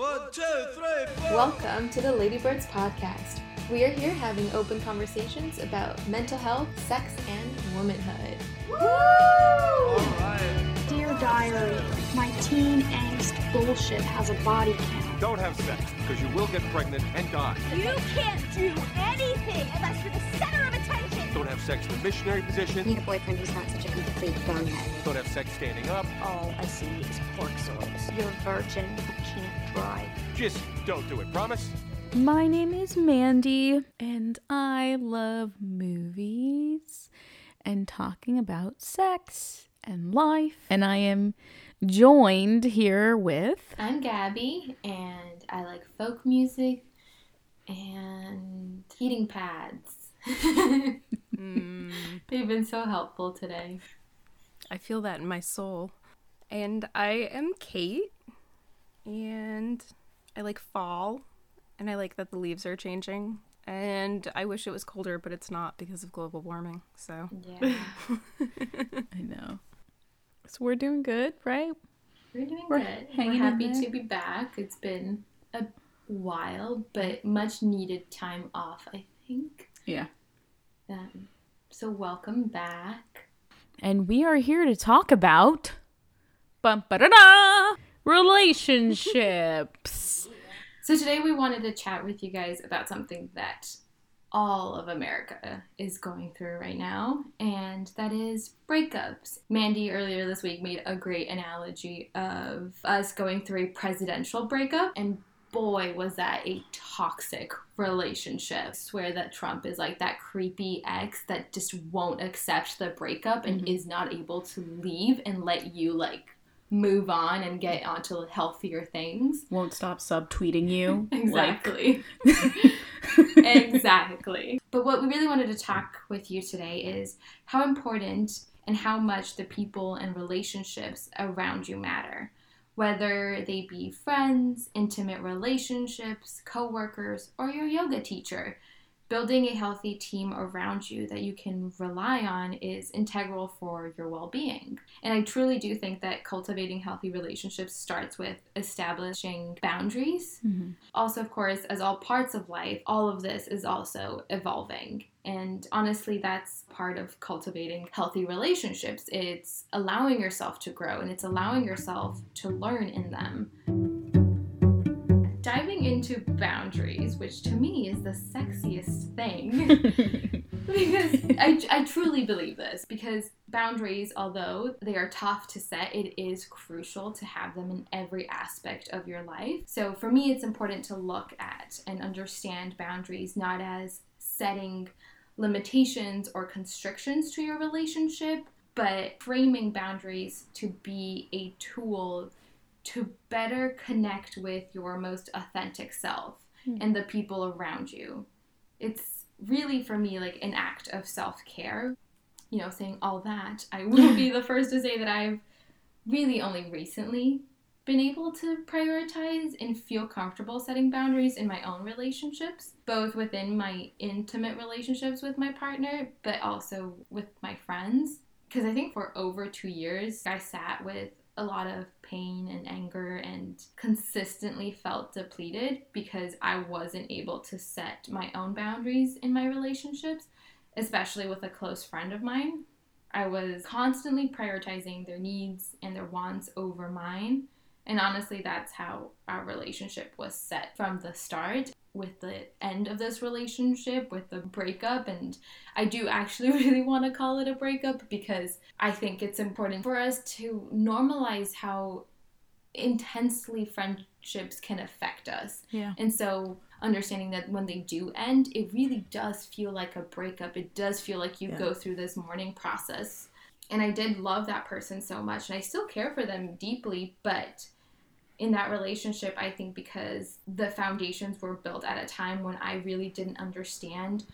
One, two, three, four. Welcome to the Ladybirds podcast. We are here having open conversations about mental health, sex, and womanhood. All right. Dear Diary, my teen angst bullshit has a body count. Don't have sex, because you will get pregnant and die. You can't do anything unless you're the center of attention. Don't have sex in the missionary position. need a boyfriend who's not such a complete bonehead. Don't have sex standing up. All I see is pork soils. You're a virgin who can't drive. Just don't do it, promise? My name is Mandy, and I love movies and talking about sex and life. And I am joined here with. I'm Gabby, and I like folk music and heating pads. Mm. They've been so helpful today. I feel that in my soul. And I am Kate, and I like fall, and I like that the leaves are changing. And I wish it was colder, but it's not because of global warming. So Yeah, I know. So we're doing good, right? we're doing We're good. hanging we're happy to be back. It's been a while, but much needed time off, I think. Yeah. Um, so welcome back. And we are here to talk about bum ba da da relationships. So today we wanted to chat with you guys about something that all of America is going through right now, and that is breakups. Mandy earlier this week made a great analogy of us going through a presidential breakup, and boy, was that a toxic relationship. I swear that Trump is like that creepy ex that just won't accept the breakup and mm-hmm. is not able to leave and let you like move on and get mm-hmm. onto healthier things. Won't stop subtweeting you. Exactly. exactly. But what we really wanted to talk with you today is how important and how much the people and relationships around you matter. Whether they be friends, intimate relationships, coworkers, or your yoga teacher. Building a healthy team around you that you can rely on is integral for your well being. And I truly do think that cultivating healthy relationships starts with establishing boundaries mm-hmm. also, of course, as all parts of life, all of this is also evolving. And honestly, that's part of cultivating healthy relationships. It's allowing yourself to grow and it's allowing yourself to learn in them. Diving into boundaries, which to me is the sexiest thing. because I, I truly believe this because boundaries although they are tough to set it is crucial to have them in every aspect of your life so for me it's important to look at and understand boundaries not as setting limitations or constrictions to your relationship but framing boundaries to be a tool to better connect with your most authentic self hmm. and the people around you. It's really for me like an act of self-care. You know saying all that i will be the first to say that i've really only recently been able to prioritize and feel comfortable setting boundaries in my own relationships both within my intimate relationships with my partner but also with my friends because i think for over two years i sat with a lot of pain and anger and consistently felt depleted because I wasn't able to set my own boundaries in my relationships, especially with a close friend of mine. I was constantly prioritizing their needs and their wants over mine. And honestly, that's how our relationship was set from the start. With the end of this relationship, with the breakup, and I do actually really want to call it a breakup because I think it's important for us to normalize how intensely friendships can affect us. Yeah. And so understanding that when they do end, it really does feel like a breakup. It does feel like you Yeah. go through this mourning process. And I did love that person so much and I still care for them deeply, but in that relationship, I think because the foundations were built at a time when I really didn't understand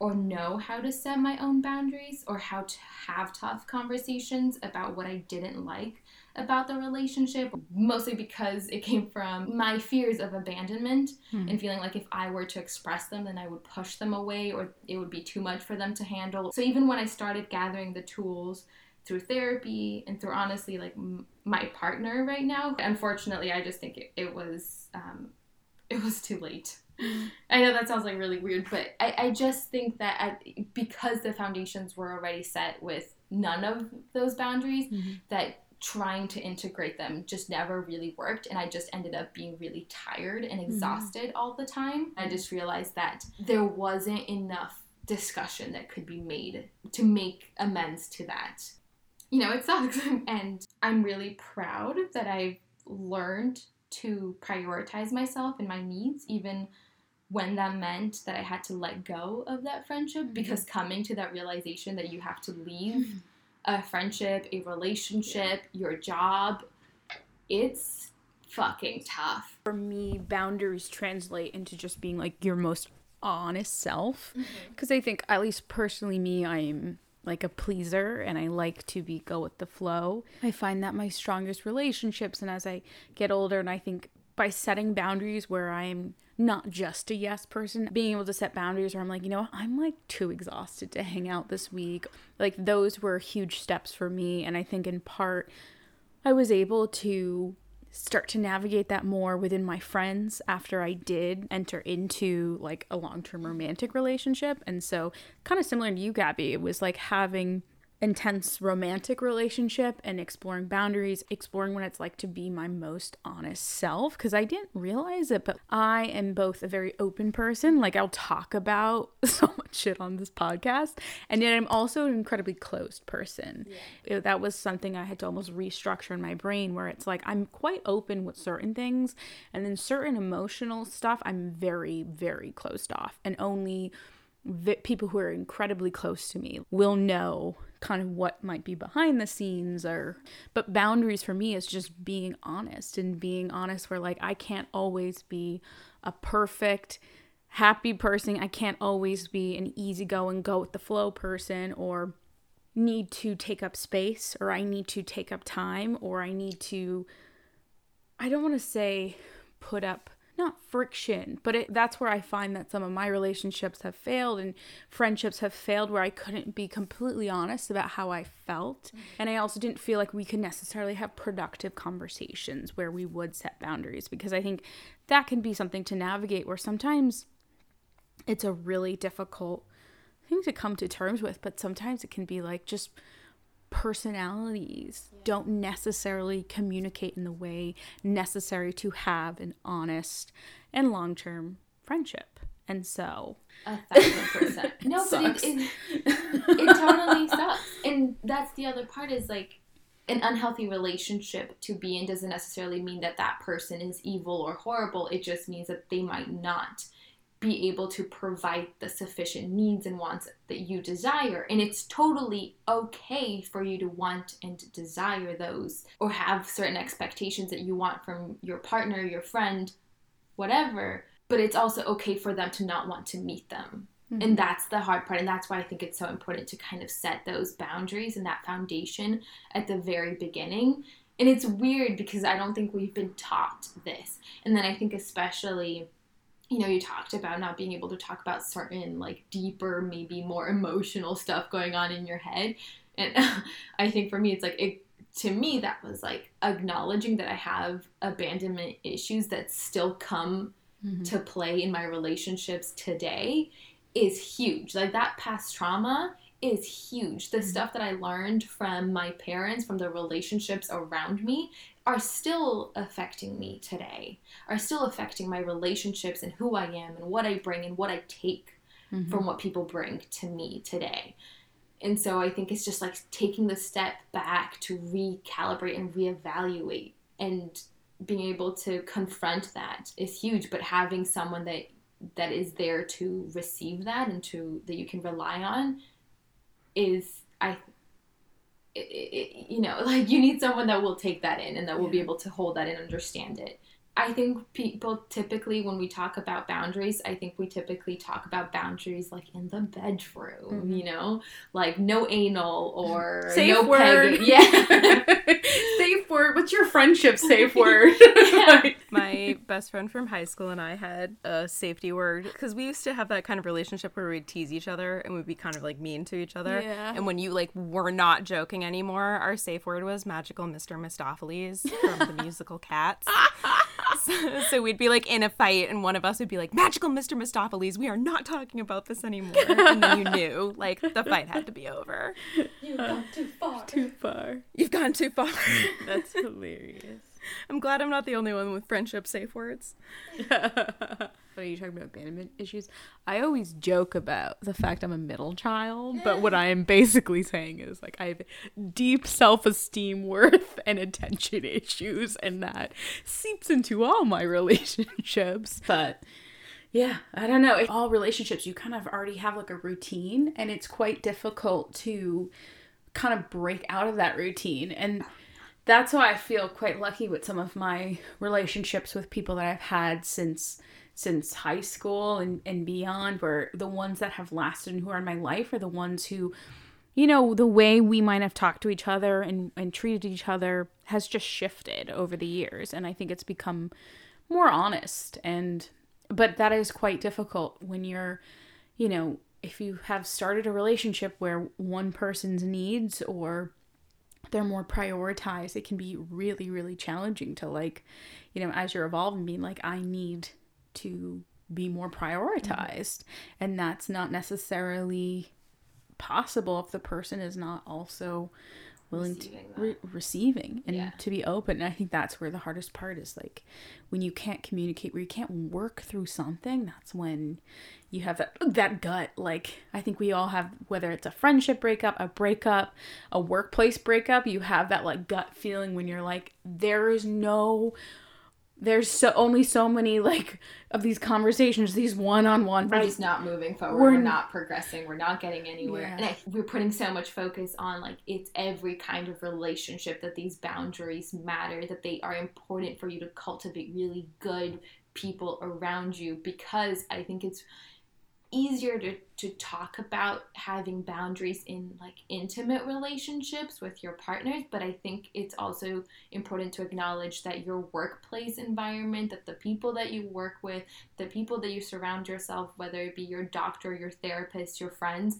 or know how to set my own boundaries or how to have tough conversations about what I didn't like about the relationship, mostly because it came from my fears of abandonment hmm. and feeling like if I were to express them, then I would push them away or it would be too much for them to handle. So even when I started gathering the tools through therapy and through honestly like m- my partner right now. Unfortunately, I just think it, it was um, it was too late. Mm-hmm. I know that sounds like really weird, but I, I just think that I, because the foundations were already set with none of those boundaries, mm-hmm. that trying to integrate them just never really worked. And I just ended up being really tired and mm-hmm. exhausted all the time. I just realized that there wasn't enough discussion that could be made to make amends to that. You know, it sucks. and I'm really proud that I've learned to prioritize myself and my needs, even when that meant that I had to let go of that friendship. Mm-hmm. Because coming to that realization that you have to leave mm-hmm. a friendship, a relationship, your job, it's fucking tough. For me, boundaries translate into just being like your most honest self. Mm-hmm. Because I think, at least personally, me, I'm like a pleaser and I like to be go with the flow. I find that my strongest relationships, and as I get older, and I think by setting boundaries where I'm not just a yes person, being able to set boundaries where I'm like, you know, I'm like too exhausted to hang out this week. Like, those were huge steps for me. And I think in part, I was able to start to navigate that more within my friends after I did enter into like a long term romantic relationship. And so, kind of similar to you, Gabby, it was like having intense romantic relationship and exploring boundaries, exploring what it's like to be my most honest self. Cause I didn't realize it, but I am both a very open person. Like I'll talk about so much shit on this podcast. And yet I'm also an incredibly closed person. It- that was something I had to almost restructure in my brain where it's like I'm quite open with certain things. And then certain emotional stuff, I'm very, very closed off. And only vi- people who are incredibly close to me will know kind of what might be behind the scenes or but boundaries for me is just being honest and being honest where like I can't always be a perfect happy person. I can't always be an easygoing go with the flow person or need to take up space or I need to take up time or I need to I don't want to say put up not friction, but it, that's where I find that some of my relationships have failed and friendships have failed where I couldn't be completely honest about how I felt. Mm-hmm. And I also didn't feel like we could necessarily have productive conversations where we would set boundaries because I think that can be something to navigate where sometimes it's a really difficult thing to come to terms with, but sometimes it can be like just personalities don't necessarily communicate in the way necessary to have an honest and long term friendship. And so, A thousand percent. No, but it, it, it totally sucks. And that's the other part is like an unhealthy relationship to be in doesn't necessarily mean that that person is evil or horrible. It just means that they might not be able to provide the sufficient needs and wants that you desire. And it's totally okay for you to want and desire those or have certain expectations that you want from your partner, your friend, whatever. But it's also okay for them to not want to meet them. And mm-hmm. that's the hard part. And that's why I think it's so important to kind of set those boundaries and that foundation at the very beginning. And it's weird because I don't think we've been taught this. And then I think, especially, you know, you talked about not being able to talk about certain, like, deeper, maybe more emotional stuff going on in your head. And I think for me, it's like, it, to me, that was like acknowledging that I have abandonment issues that still come mm-hmm. to play in my relationships today is huge. Like that past trauma is huge. The mm-hmm. stuff that I learned from my parents, from the relationships around me, are still affecting me today, are still affecting my relationships and who I am and what I bring and what I take mm-hmm. from what people bring to me today. And so I think it's just like taking the step back to recalibrate and reevaluate and being able to confront that is huge but having someone that that is there to receive that and to that you can rely on is i it, it, you know like you need someone that will take that in and that will be able to hold that and understand it i think people typically when we talk about boundaries i think we typically talk about boundaries like in the bedroom mm-hmm. you know like no anal or safe no word. pegging. yeah safe word. What's your friendship safe word? Yeah. My best friend from high school and I had a safety word because we used to have that kind of relationship where we'd tease each other and we'd be kind of like mean to each other. Yeah. And when you like were not joking anymore, our safe word was magical Mr. Mistoffelees from the musical Cats. so, so we'd be like in a fight and one of us would be like, magical Mr. Mistoffelees, we are not talking about this anymore. And then you knew like the fight had to be over. You've gone too far. Too far. You've gone too far. That's hilarious. I'm glad I'm not the only one with friendship safe words. But are you talking about abandonment issues? I always joke about the fact I'm a middle child, but what I am basically saying is like I have deep self esteem, worth, and attention issues, and that seeps into all my relationships. But yeah, I don't know. In all relationships, you kind of already have like a routine, and it's quite difficult to kind of break out of that routine. And that's why I feel quite lucky with some of my relationships with people that I've had since since high school and, and beyond where the ones that have lasted and who are in my life are the ones who you know the way we might have talked to each other and, and treated each other has just shifted over the years. And i think it's become more honest. And but that is quite difficult when you're you know if you have started a relationship where one person's needs or they're more prioritized it can be really really challenging to like you know as you're evolving being like i need to be more prioritized. Mm-hmm. And that's not necessarily possible if the person is not also willing Receiving to re- receiving and Yeah. to be open. And i think that's where the hardest part is like when you can't communicate where you can't work through something that's when you have that that gut. Like i think we all have whether it's a friendship breakup a breakup a workplace breakup you have that like gut feeling when you're like there is no there's so only so many like of these conversations these one-on-one We're just not moving forward. We're We're, not progressing. We're not getting anywhere. Yeah. And I, we're putting so much focus on like it's every kind of relationship that these boundaries matter, that they are important for you to cultivate really good people around you because I think it's easier to, to talk about having boundaries in like intimate relationships with your partners but i think it's also important to acknowledge that your workplace environment that the people that you work with the people that you surround yourself whether it be your doctor your therapist your friends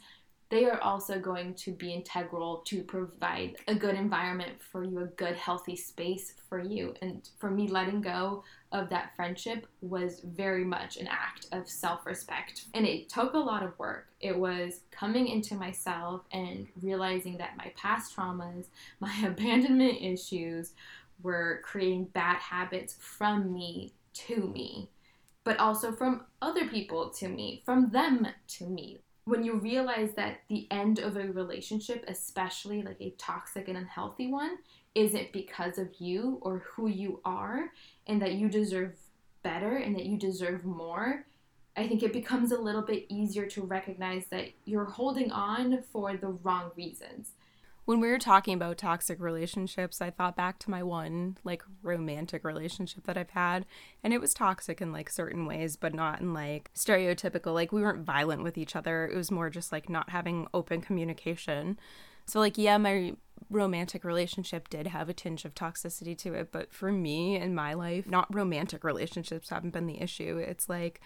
they are also going to be integral to provide a good environment for you, a good, healthy space for you. And for me, letting go of that friendship was very much an act of self respect. And it took a lot of work. It was coming into myself and realizing that my past traumas, my abandonment issues, were creating bad habits from me to me, but also from other people to me, from them to me when you realize that the end of a relationship, especially like a toxic and unhealthy one, isn't because of you or who you are, and that you deserve better and that you deserve more, I think it becomes a little bit easier to recognize that you're holding on for the wrong reasons. When we were talking about toxic relationships, I thought back to my one like romantic relationship that I've had, and it was toxic in like certain ways, but not in like stereotypical. Like we weren't violent with each other. It was more just like not having open communication. So like yeah, my romantic relationship did have a tinge of toxicity to it, but for me in my life, not romantic relationships haven't been the issue. It's like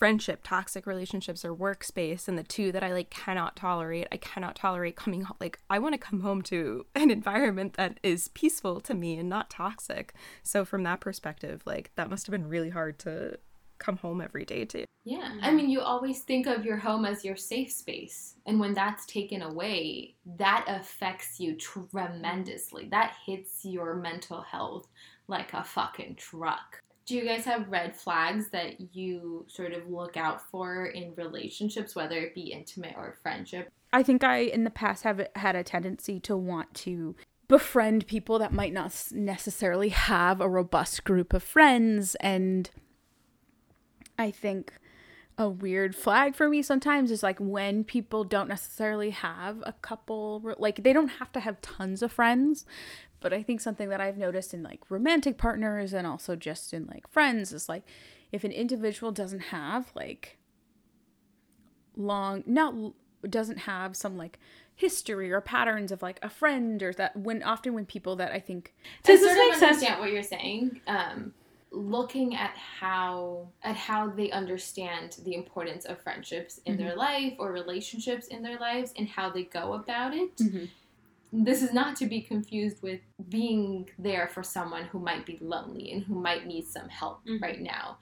friendship, toxic relationships, or workspace, and the two that I like cannot tolerate. I cannot tolerate coming home. Like, I want to come home to an environment that is peaceful to me and not toxic. So, from that perspective, like, that must have been really hard to come home every day to. Yeah. I mm-hmm. mean, you always think of your home as your safe space. And when that's taken away, that affects you tremendously. That hits your mental health like a fucking truck. Do you guys have red flags that you sort of look out for in relationships, whether it be intimate or friendship? I think I in the past have had a tendency to want to befriend people that might not necessarily have a robust group of friends and I think a weird flag for me sometimes is like when people don't necessarily have a couple like they don't have to have tons of friends but i think something that i've noticed in like romantic partners and also just in like friends is like if an individual doesn't have like long not doesn't have some like history or patterns of like a friend or that when often when people that i think I does sort this of make sense understand what you're saying. Um, looking at how at how they understand the importance of friendships in their life or relationships in their lives and how they go about it Mhm. This is not to be confused with being there for someone who might be lonely and who might need some help Mhm. right now.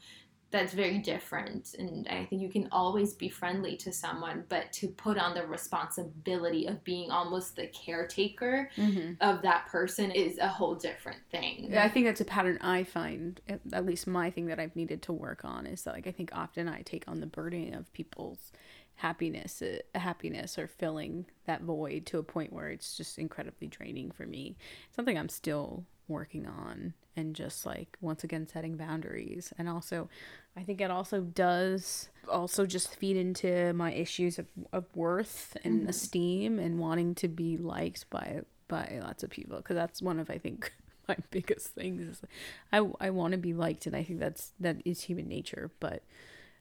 That's very different. And I think you can always be friendly to someone, but to put on the responsibility of being almost the caretaker Mm-hmm. of that person is a whole different thing. I think that's a pattern I find, at at least my thing that I've needed to work on is that, like, I think often I take on the burden of people's happiness, uh, happiness or filling that void to a point where it's just incredibly draining for me. Something I'm still working on and just like once again setting boundaries and also i think it also does also just feed into my issues of, of worth and esteem and wanting to be liked by by lots of people because that's one of i think my biggest things is i, I want to be liked and i think that's that is human nature but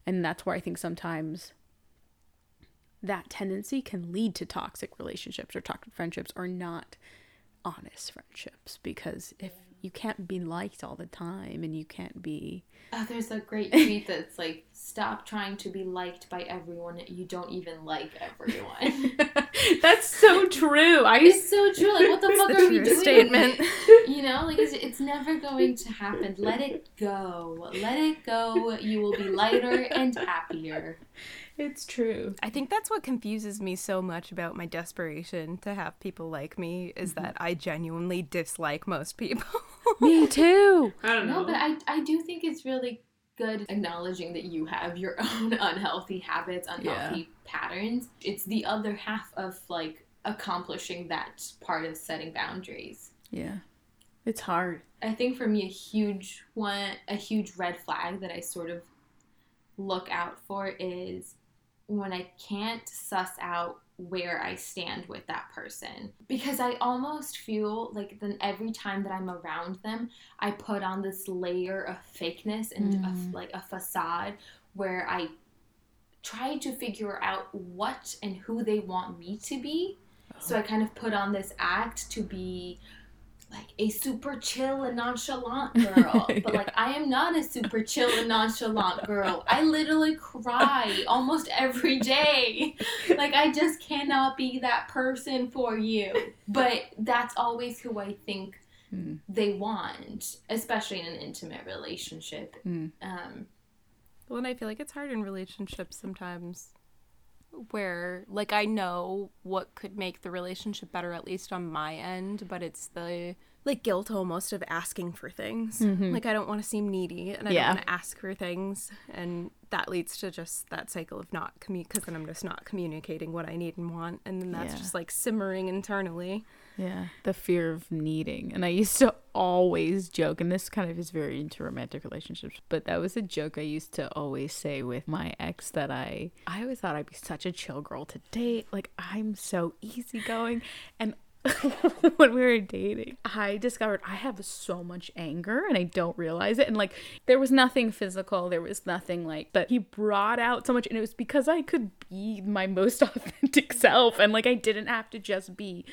and that's where i think sometimes that tendency can lead to toxic relationships or toxic friendships or not honest friendships. Because if you can't be liked all the time and you can't be Oh, there's a great tweet that's like, stop trying to be liked by everyone. You don't even like everyone. that's so true i it's so true. Like, what the fuck the are we doing? statement. You know, like it's, it's never going to happen. Let it go. Let it go. You will be lighter and happier. it's true I think that's what confuses me so much about my desperation to have people like me is mm-hmm. that I genuinely dislike most people. me too I don't know. No, but I, I do think it's really good acknowledging that you have your own unhealthy habits, unhealthy patterns. It's the other half of like accomplishing that part of setting boundaries. yeah it's hard I think for me, a huge one, a huge red flag that I sort of look out for is when I can't suss out where I stand with that person. Because I almost feel like then every time that I'm around them, I put on this layer of fakeness and Mm. of like a facade where I try to figure out what and who they want me to be. So I kind of put on this act to be like a super chill and nonchalant girl. But like I am not a super chill and nonchalant girl. I literally cry almost every day. Like I just cannot be that person for you. But that's always who I think Mm. they want, especially in an intimate relationship. Mm. Um, Well, and I feel like it's hard in relationships sometimes where, like, I know what could make the relationship better, at least on my end, but it's the, like, guilt almost of asking for things. Mm-hmm. Like, I don't want to seem needy and I Yeah. don't want to ask for things. And that leads to just that cycle of not commu because then I'm just not communicating what I need and want. And then that's Yeah. just, like, simmering internally. Yeah, the fear of needing. And I used to always joke, and this kind of is very into romantic relationships, but that was a joke I used to always say with my ex that I I always thought I'd be such a chill girl to date. Like I'm so easygoing. And when we were dating, I discovered I have so much anger and I don't realize it. And like there was nothing physical, there was nothing like but he brought out so much and it was because I could be my most authentic self and like I didn't have to just be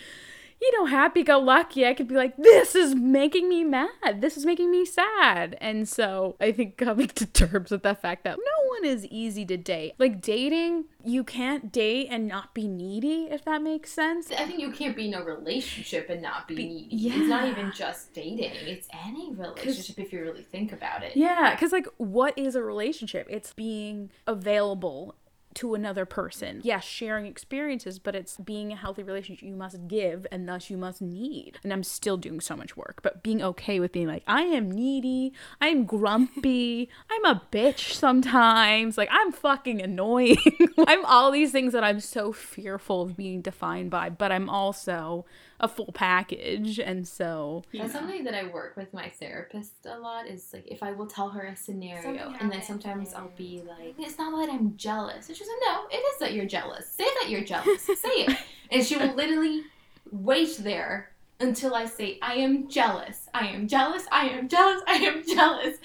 you know, happy go lucky, I could be like, this is making me mad. This is making me sad. And so I think coming to terms with the fact that no one is easy to date. Like dating, you can't date and not be needy, if that makes sense. I think you can't be in a relationship and not be, needy. Yeah. It's not even just dating. It's any relationship if you really think about it. Yeah, because like, what is a relationship? It's being available to another person. Yes, sharing experiences, but it's being a healthy relationship. You must give and thus you must need. And I'm still doing so much work, but being okay with being like, I am needy, I'm grumpy, I'm a bitch sometimes, like, I'm fucking annoying. I'm all these things that I'm so fearful of being defined by, but I'm also a full package. And so, That's something that I work with my therapist a lot is like if I will tell her a scenario and then sometimes I'll be mm. like, it's not that I'm jealous. And she's like, no, it is that you're jealous. Say that you're jealous. Say it. And she will literally wait there until I say, I am jealous. I am jealous. I am jealous. I am jealous.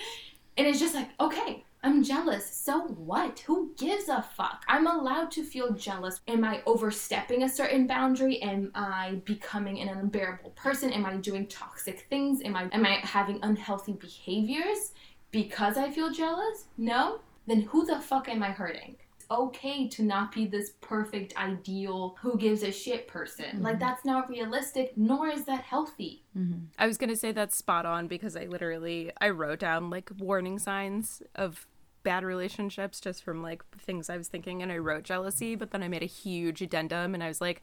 And it's just like, okay, I'm jealous. So what? Who gives a fuck? I'm allowed to feel jealous. Am I overstepping a certain boundary? Am I becoming an unbearable person? Am I doing toxic things? Am I am I having unhealthy behaviors? because I feel jealous? No? Then who the fuck am I hurting? It's okay to not be this perfect, ideal, who gives a shit person. Like, mm-hmm. that's not realistic, nor is that healthy. Mm-hmm. I was gonna say that's spot on because I literally I wrote down like warning signs of bad relationships just from like things I was thinking and I wrote jealousy, but then I made a huge addendum and I was like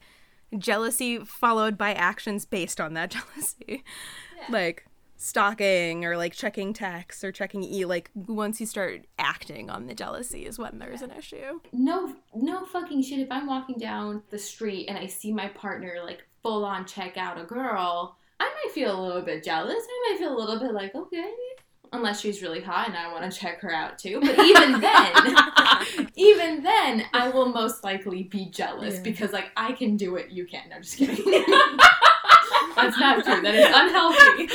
jealousy followed by actions based on that jealousy. Like stalking or like checking texts or checking e like once you start acting on the jealousy is when there's an issue. No, no fucking shit. If I'm walking down the street and I see my partner like full on check out a girl, I might feel a little bit jealous. I might feel a little bit like, okay. Unless she's really hot and I want to check her out too. But even then, even then, I will most likely be jealous because like I can do it, you can't. No, just kidding. That's not true. That is unhealthy.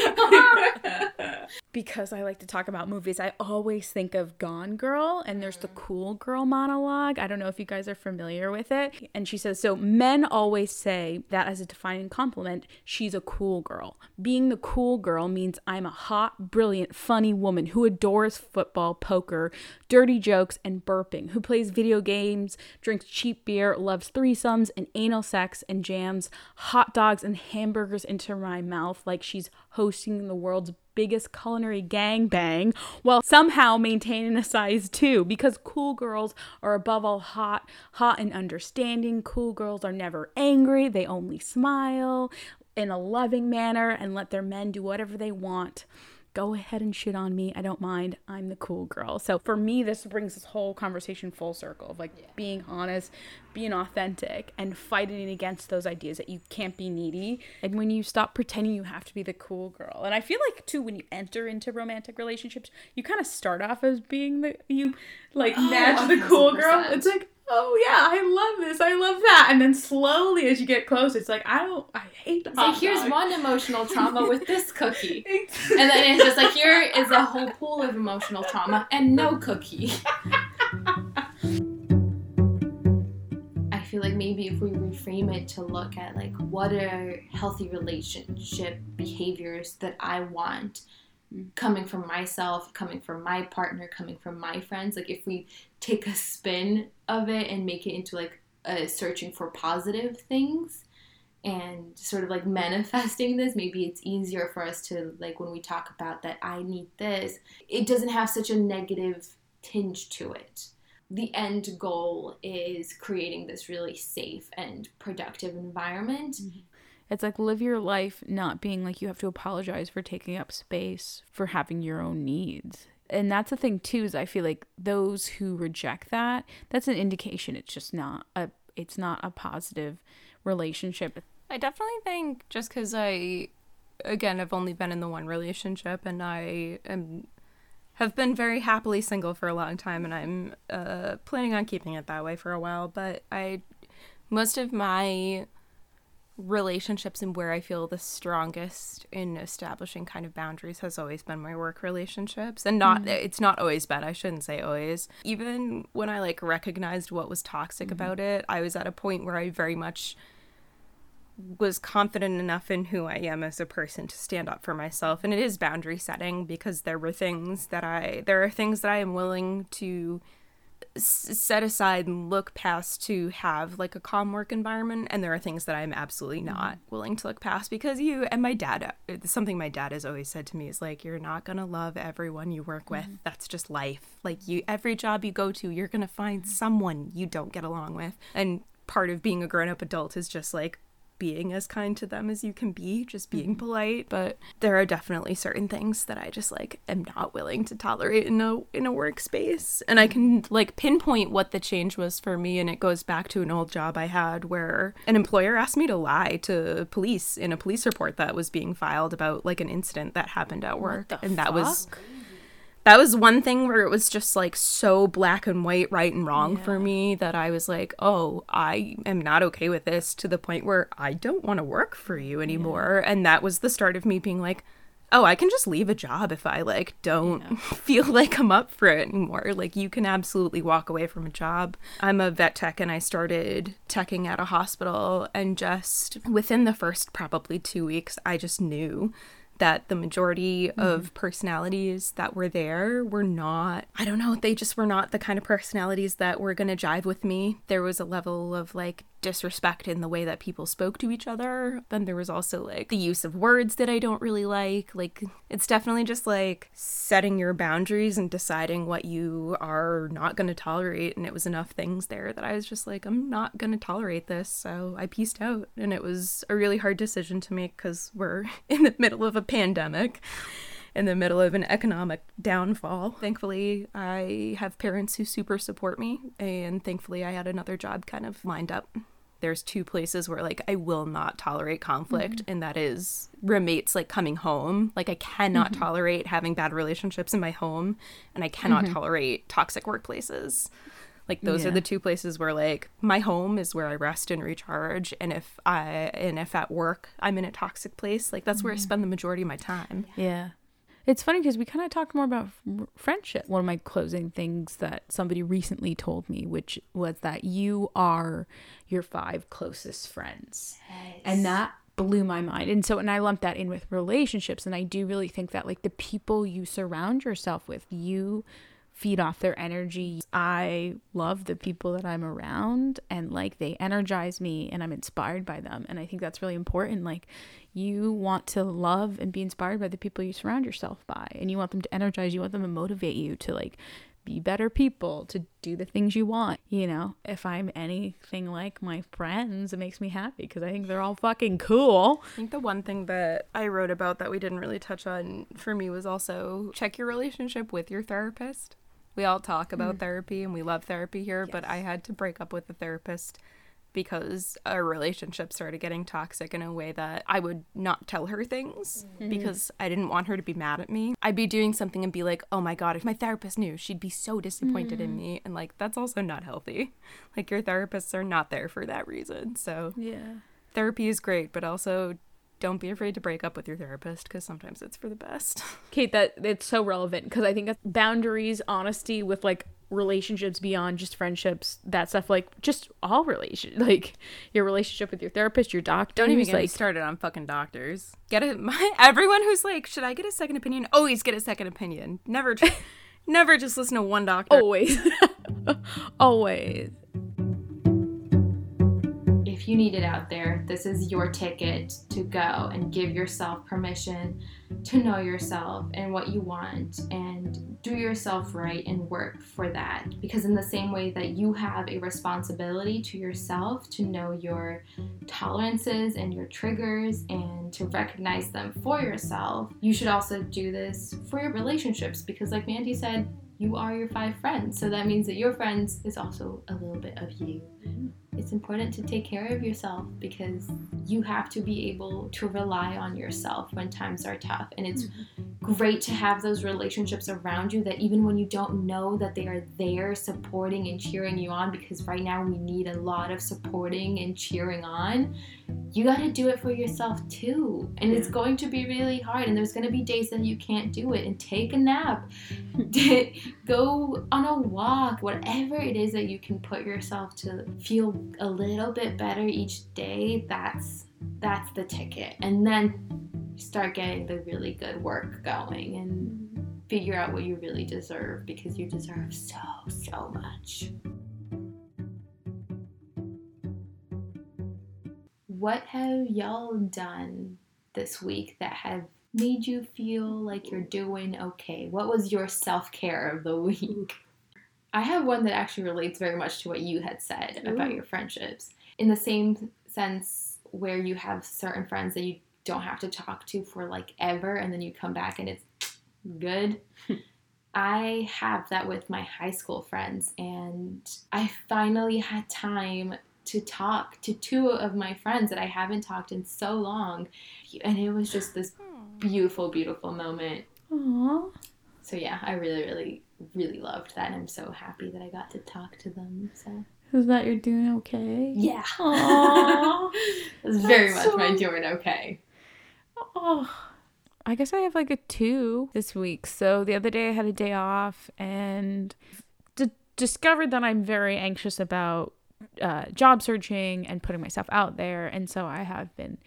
because I like to talk about movies, I always think of Gone Girl, and there's the mm. cool girl monologue. I don't know if you guys are familiar with it. And she says, So men always say that as a defining compliment, she's a cool girl. Being the cool girl means I'm a hot, brilliant, funny woman who adores football, poker, dirty jokes, and burping, who plays video games, drinks cheap beer, loves threesomes and anal sex, and jams hot dogs and hamburgers into my mouth like she's hosting the world's biggest culinary gangbang while somehow maintaining a size two because cool girls are above all hot, hot and understanding. Cool girls are never angry, they only smile in a loving manner and let their men do whatever they want. Go ahead and shit on me. I don't mind. I'm the cool girl. So for me, this brings this whole conversation full circle of like being honest, being authentic, and fighting against those ideas that you can't be needy. And when you stop pretending you have to be the cool girl. And I feel like too, when you enter into romantic relationships, you kind of start off as being the you like oh, match the cool girl. It's like oh yeah, I love this, I love that, and then slowly as you get close, it's like I don't, I hate. It's like here's one emotional trauma with this cookie. And then it's just like here is a whole pool of emotional trauma and no cookie. I feel like maybe if we reframe it to look at like what are healthy relationship behaviors that I want Mm. coming from myself, coming from my partner, coming from my friends, like if we take a spin of it and make it into like a searching for positive things and sort of like manifesting this maybe it's easier for us to like when we talk about that i need this it doesn't have such a negative tinge to it. The end goal is creating this really safe and productive environment mm-hmm. It's like live your life not being like you have to apologize for taking up space, for having your own needs. And that's the thing too is I feel like those who reject that, that's an indication it's just not a it's not a positive relationship. I definitely think just because I, again, I've only been in the one relationship and I am have been very happily single for a long time and I'm uh, planning on keeping it that way for a while. But I, most of my relationships and where I feel the strongest in establishing kind of boundaries has always been my work relationships. And not, mm-hmm. it's not always bad I shouldn't say always. Even when I like recognized what was toxic mm-hmm. about it, I was at a point where I very much was confident enough in who I am as a person to stand up for myself. And it is boundary setting because there were things that I, there are things that I am willing to set aside and look past to have like a calm work environment. And there are things that I'm absolutely mm-hmm. not willing to look past because you, and my dad, uh, something my dad has always said to me is like, you're not going to love everyone you work with. Mm-hmm. That's just life. Like you, every job you go to, you're going to find mm-hmm. someone you don't get along with. And part of being a grown up adult is just like, being as kind to them as you can be, just being polite. But there are definitely certain things that I just like am not willing to tolerate in a in a workspace. And I can like pinpoint what the change was for me and it goes back to an old job I had where an employer asked me to lie to police in a police report that was being filed about like an incident that happened at work. and that was that was one thing where it was just like so black and white, right and wrong for me that I was like, oh, I am not okay with this to the point where I don't want to work for you anymore. And that was the start of me being like, oh, I can just leave a job if I like don't feel like I'm up for it anymore. Like you can absolutely walk away from a job. I'm a vet tech and I started teching at a hospital and just within the first probably 2 weeks I just knew that the majority mm-hmm. of personalities that were there were not, I don't know, they just were not the kind of personalities that were going to jive with me. There was a level of like disrespect in the way that people spoke to each other. Then there was also like the use of words that I don't really like. Like, it's definitely just like setting your boundaries and deciding what you are not going to tolerate. And it was enough things there that I was just like, I'm not going to tolerate this. So I pieced out. And it was a really hard decision to make because we're in the middle of a pandemic. In the middle of an economic downfall. Thankfully, I have parents who super support me, and thankfully, I had another job kind of lined up there's two places where like I will not tolerate conflict mm-hmm. and that is roommates like coming home. Like I cannot mm-hmm. tolerate having bad relationships in my home and I cannot mm-hmm. tolerate toxic workplaces. Like those are the two places where like my home is where I rest and recharge and if I and if at work I'm in a toxic place, like that's where I spend the majority of my time. Yeah. It's funny because we kind of talked more about f- friendship. One of my closing things that somebody recently told me, which was that you are your five closest friends. And that blew my mind. And so, and I lumped that in with relationships. And I do really think that, like, the people you surround yourself with, you feed off their energy. I love the people that I'm around and like they energize me and I'm inspired by them. And I think that's really important. Like you want to love and be inspired by the people you surround yourself by and you want them to energize you, want them to motivate you to like be better people, to do the things you want. You know, if I'm anything like my friends, it makes me happy because I think they're all fucking cool. I think the one thing that I wrote about that we didn't really touch on for me was also check your relationship with your therapist. We all talk about mm-hmm. therapy and we love therapy here, but I had to break up with a therapist because our relationship started getting toxic in a way that I would not tell her things mm-hmm. because I didn't want her to be mad at me. I'd be doing something and be like, oh my God, if my therapist knew, she'd be so disappointed in mm-hmm. me. And like, that's also not healthy. Like, your therapists are not there for that reason. So, Yeah. therapy is great, but also don't be afraid to break up with your therapist because sometimes it's for the best. Kate, that it's so relevant because I think that's boundaries, honesty with like relationships beyond just friendships, that stuff, like just all relation, like your relationship with your therapist, your doctor. Don't even get me like started on fucking doctors. Get it? My, everyone who's like, should I get a second opinion? Always get a second opinion. Never, never just listen to one doctor. always, always. If you need it out there, this is your ticket to go and give yourself permission to know yourself and what you want and do yourself right and work for that. Because, in the same way that you have a responsibility to yourself to know your tolerances and your triggers and to recognize them for yourself, you should also do this for your relationships. Because, like Mandy said, you are your five friends. So that means that your friends is also a little bit of you mm-hmm. it's important to take care of yourself because you have to be able to rely on yourself when times are tough. And it's mm-hmm. Great to have those relationships around you that even when you don't know that they are there supporting and cheering you on, because right now we need a lot of supporting and cheering on, you got to do it for yourself too. And it's going to be really hard. And there's going to be days that you can't do it. And take a nap, go on a walk, whatever it is that you can put yourself to feel a little bit better each day. That's that's the ticket. And then start getting the really good work going and figure out what you really deserve because you deserve so so much. What have y'all done this week that have made you feel like you're doing okay? What was your self care of the week? I have one that actually relates very much to what you had said about your friendships. In the same sense where you have certain friends that you don't have to talk to for like ever and then you come back and it's good. I have that with my high school friends, and I finally had time to talk to two of my friends that I haven't talked in so long. And it was just this beautiful, beautiful moment. Aww. So, yeah, I really, really, really loved that. And I'm so happy that I got to talk to them. So, Is that you're doing okay? yeah. Aww. was very That's much my doing okay. Oh, I guess I have like a two this week. So the other day I had a day off and d- discovered that I'm very anxious about uh, job searching and putting myself out there. And so I have been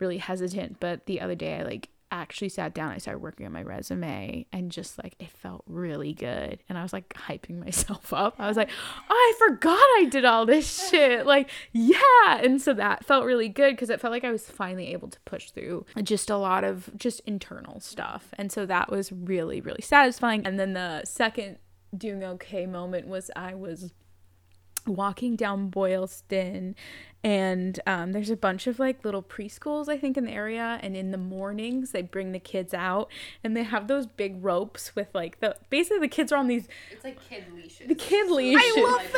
really hesitant. But the other day I like actually sat down, I started working on my resume and just like it felt really good. And I was like hyping myself up. I was like, I forgot I did all this shit. Like, yeah. And so that felt really good because it felt like I was finally able to push through just a lot of just internal stuff. And so that was really, really satisfying. And then the second doing okay moment was I was walking down Boylston and um, there's a bunch of like little preschools I think in the area and in the mornings they bring the kids out and they have those big ropes with like the basically the kids are on these It's like kid leashes. the kid leashes. I love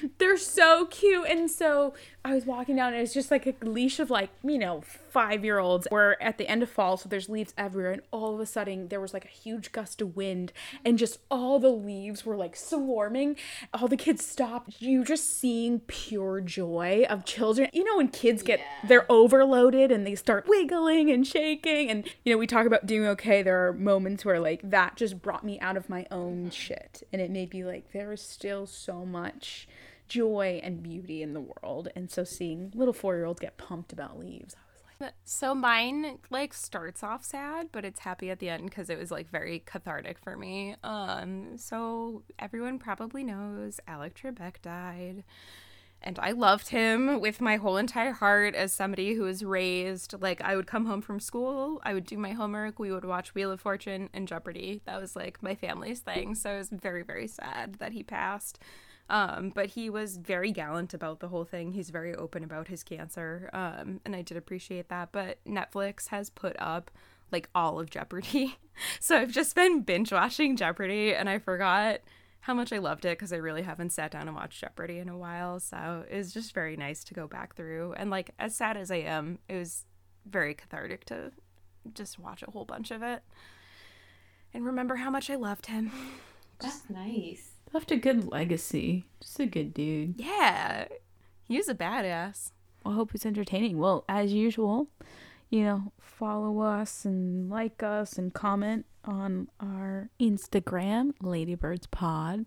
them. They're so cute. And so I was walking down and it's just like a leash of like, you know, five year olds. We're at the end of fall, so there's leaves everywhere. And all of a sudden there was like a huge gust of wind and just all the leaves were like swarming. All the kids stopped. You just seeing pure joy of children. You know, when kids get they're overloaded and they start wiggling and shaking. And you know, we talk about doing okay. There are moments where like that just brought me out of my own shit. And it made me like there is still so much joy and beauty in the world. And so seeing little four year olds get pumped about leaves, I was like, So mine like starts off sad, but it's happy at the end because it was like very cathartic for me. Um, so everyone probably knows Alec Trebek died. And I loved him with my whole entire heart as somebody who was raised like I would come home from school, I would do my homework, we would watch Wheel of Fortune and Jeopardy. That was like my family's thing. So it was very, very sad that he passed. Um, but he was very gallant about the whole thing. He's very open about his cancer. Um, and I did appreciate that. But Netflix has put up like all of Jeopardy. so I've just been binge watching Jeopardy and I forgot how much I loved it because I really haven't sat down and watched Jeopardy in a while. So it was just very nice to go back through. And like, as sad as I am, it was very cathartic to just watch a whole bunch of it and remember how much I loved him. That's nice. left a good legacy. Just a good dude. Yeah, he was a badass. Well, I hope it's entertaining. Well, as usual, you know, follow us and like us and comment on our Instagram, Ladybirds Pod.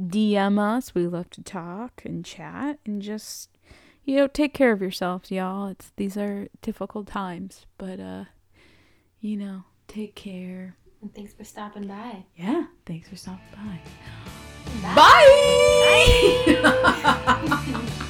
DM us. We love to talk and chat and just you know, take care of yourselves, y'all. It's these are difficult times, but uh you know, take care. And thanks for stopping by. Yeah, thanks for stopping by. Bye.